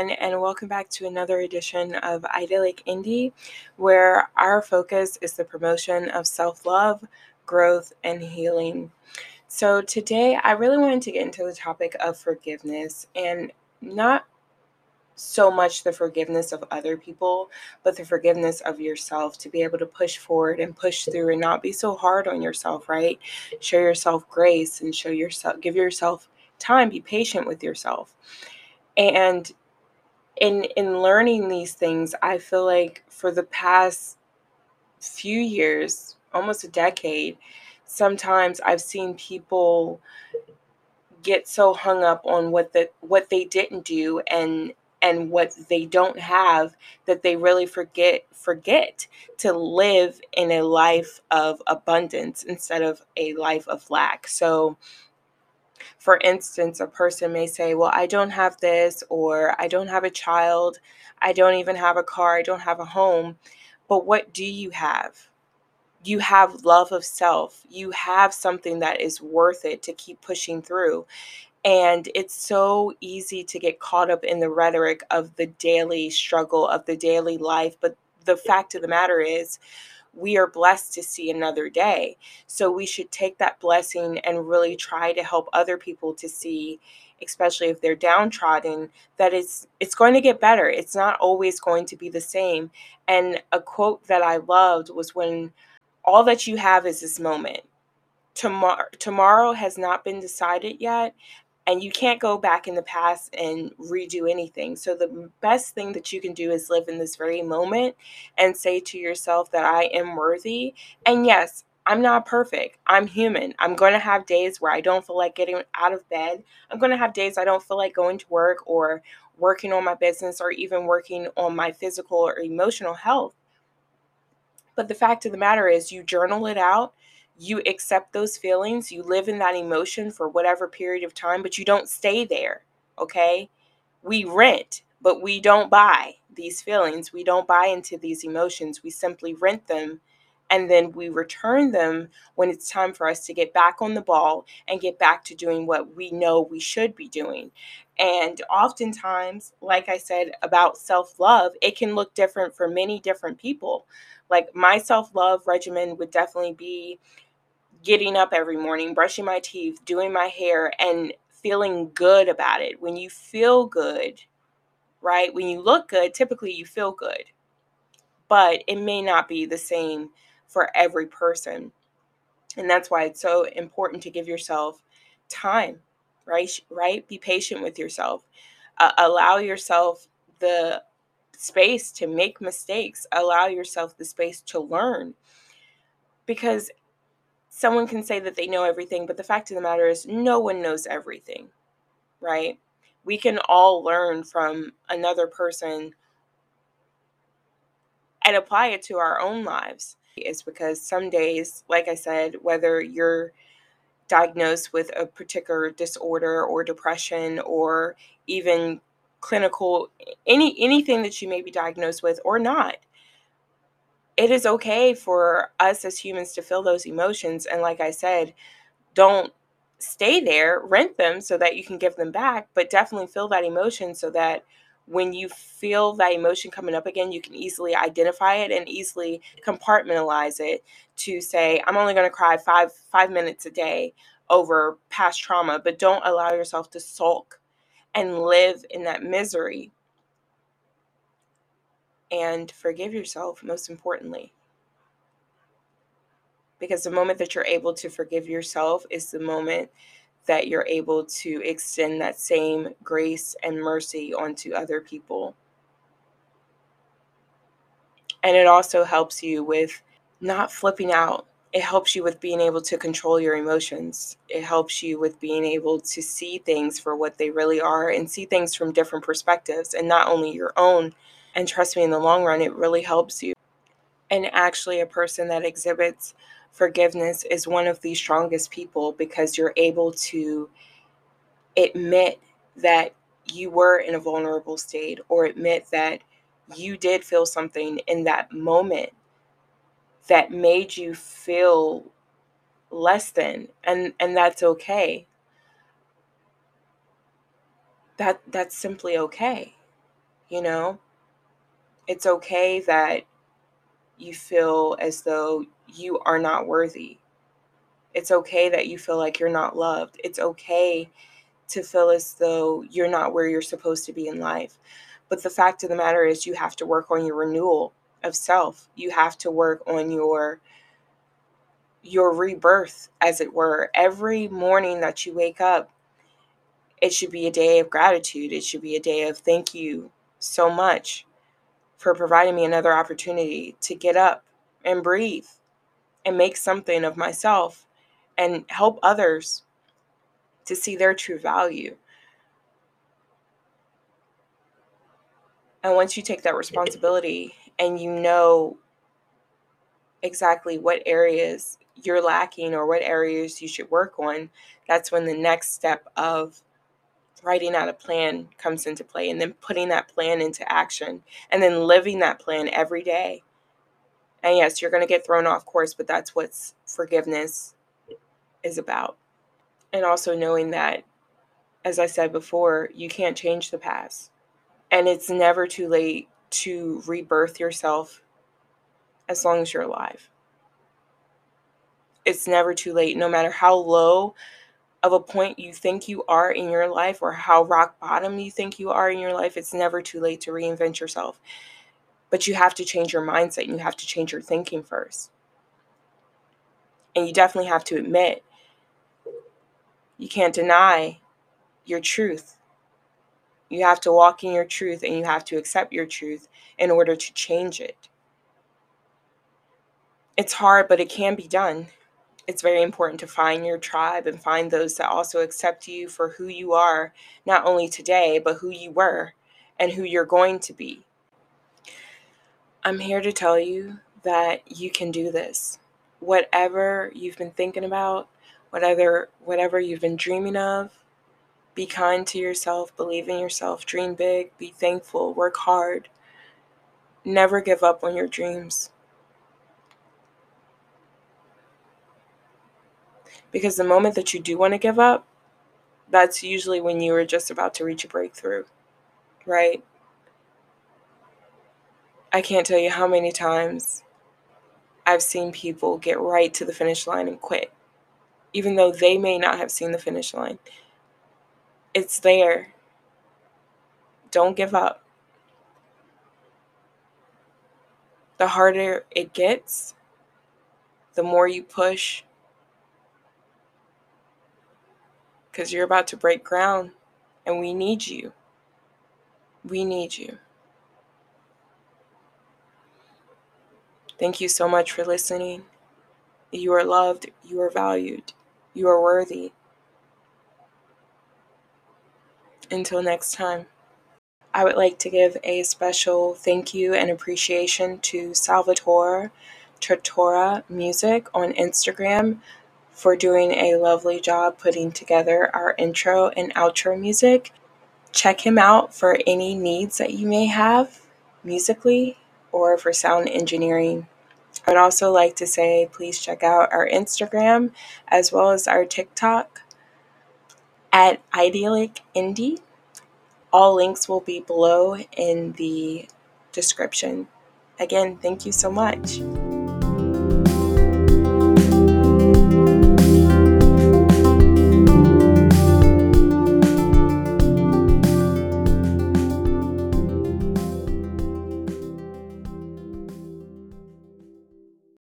everyone, and welcome back to another edition of Idyllic Indie, where our focus is the promotion of self love, growth, and healing. So, today I really wanted to get into the topic of forgiveness and not so much the forgiveness of other people, but the forgiveness of yourself to be able to push forward and push through and not be so hard on yourself, right? Show yourself grace and show yourself, give yourself time, be patient with yourself. And in in learning these things, I feel like for the past few years, almost a decade, sometimes I've seen people get so hung up on what the what they didn't do and and what they don't have that they really forget forget to live in a life of abundance instead of a life of lack. So for instance, a person may say, Well, I don't have this, or I don't have a child, I don't even have a car, I don't have a home. But what do you have? You have love of self. You have something that is worth it to keep pushing through. And it's so easy to get caught up in the rhetoric of the daily struggle, of the daily life. But the fact of the matter is, we are blessed to see another day. So we should take that blessing and really try to help other people to see especially if they're downtrodden that it's it's going to get better. It's not always going to be the same. And a quote that I loved was when all that you have is this moment. Tomorrow tomorrow has not been decided yet and you can't go back in the past and redo anything. So the best thing that you can do is live in this very moment and say to yourself that I am worthy. And yes, I'm not perfect. I'm human. I'm going to have days where I don't feel like getting out of bed. I'm going to have days I don't feel like going to work or working on my business or even working on my physical or emotional health. But the fact of the matter is, you journal it out you accept those feelings, you live in that emotion for whatever period of time, but you don't stay there. Okay. We rent, but we don't buy these feelings. We don't buy into these emotions. We simply rent them and then we return them when it's time for us to get back on the ball and get back to doing what we know we should be doing. And oftentimes, like I said about self love, it can look different for many different people. Like my self love regimen would definitely be getting up every morning, brushing my teeth, doing my hair, and feeling good about it. When you feel good, right? When you look good, typically you feel good, but it may not be the same for every person. And that's why it's so important to give yourself time, right? Right? Be patient with yourself. Uh, allow yourself the space to make mistakes. Allow yourself the space to learn. Because someone can say that they know everything, but the fact of the matter is, no one knows everything, right? We can all learn from another person and apply it to our own lives. Is because some days, like I said, whether you're diagnosed with a particular disorder or depression or even clinical any anything that you may be diagnosed with or not it is okay for us as humans to feel those emotions. And like I said, don't stay there, rent them so that you can give them back, but definitely feel that emotion so that when you feel that emotion coming up again, you can easily identify it and easily compartmentalize it to say, I'm only going to cry five five minutes a day over past trauma, but don't allow yourself to sulk and live in that misery and forgive yourself, most importantly. Because the moment that you're able to forgive yourself is the moment that you're able to extend that same grace and mercy onto other people. And it also helps you with not flipping out. It helps you with being able to control your emotions. It helps you with being able to see things for what they really are and see things from different perspectives and not only your own and trust me, in the long run, it really helps you. And actually, a person that exhibits forgiveness is one of the strongest people because you're able to admit that you were in a vulnerable state or admit that you did feel something in that moment that made you feel less than and and that's okay that that's simply okay You know, it's okay that you feel as though you are not worthy. It's okay that you feel like you're not loved. It's okay to feel as though you're not where you're supposed to be in life. But the fact of the matter is, you have to work on your renewal of self. You have to work on your your rebirth as it were every morning that you wake up it should be a day of gratitude it should be a day of thank you so much for providing me another opportunity to get up and breathe and make something of myself and help others to see their true value. And once you take that responsibility and you know exactly what areas you're lacking or what areas you should work on, that's when the next step of writing out a plan comes into play and then putting that plan into action and then living that plan every day. And yes, you're going to get thrown off course, but that's what forgiveness is about. And also knowing that, as I said before, you can't change the past. And it's never too late to rebirth yourself as long as you're alive. It's never too late, no matter how low of a point you think you are in your life or how rock bottom you think you are in your life, it's never too late to reinvent yourself. But you have to change your mindset and you have to change your thinking first. And you definitely have to admit you can't deny your truth. You have to walk in your truth and you have to accept your truth in order to change it. It's hard, but it can be done it's very important to find your tribe and find those that also accept you for who you are, not only today, but who you were and who you're going to be. I'm here to tell you that you can do this. Whatever you've been thinking about, whatever whatever you've been dreaming of, be kind to yourself, believe in yourself, dream big, be thankful, work hard. Never give up on your dreams. Because the moment that you do want to give up, that's usually when you are just about to reach a breakthrough, right? I can't tell you how many times I've seen people get right to the finish line and quit, even though they may not have seen the finish line. It's there. Don't give up. The harder it gets, the more you push, because you're about to break ground and we need you. We need you. Thank you so much for listening. You are loved, you are valued, you are worthy. Until next time, I would like to give a special thank you and appreciation to Salvatore Tortora Music on Instagram for doing a lovely job putting together our intro and outro music. Check him out for any needs that you may have musically or for sound engineering. I would also like to say please check out our Instagram as well as our TikTok at Idyllic Indie. All links will be below in the description. Again, thank you so much.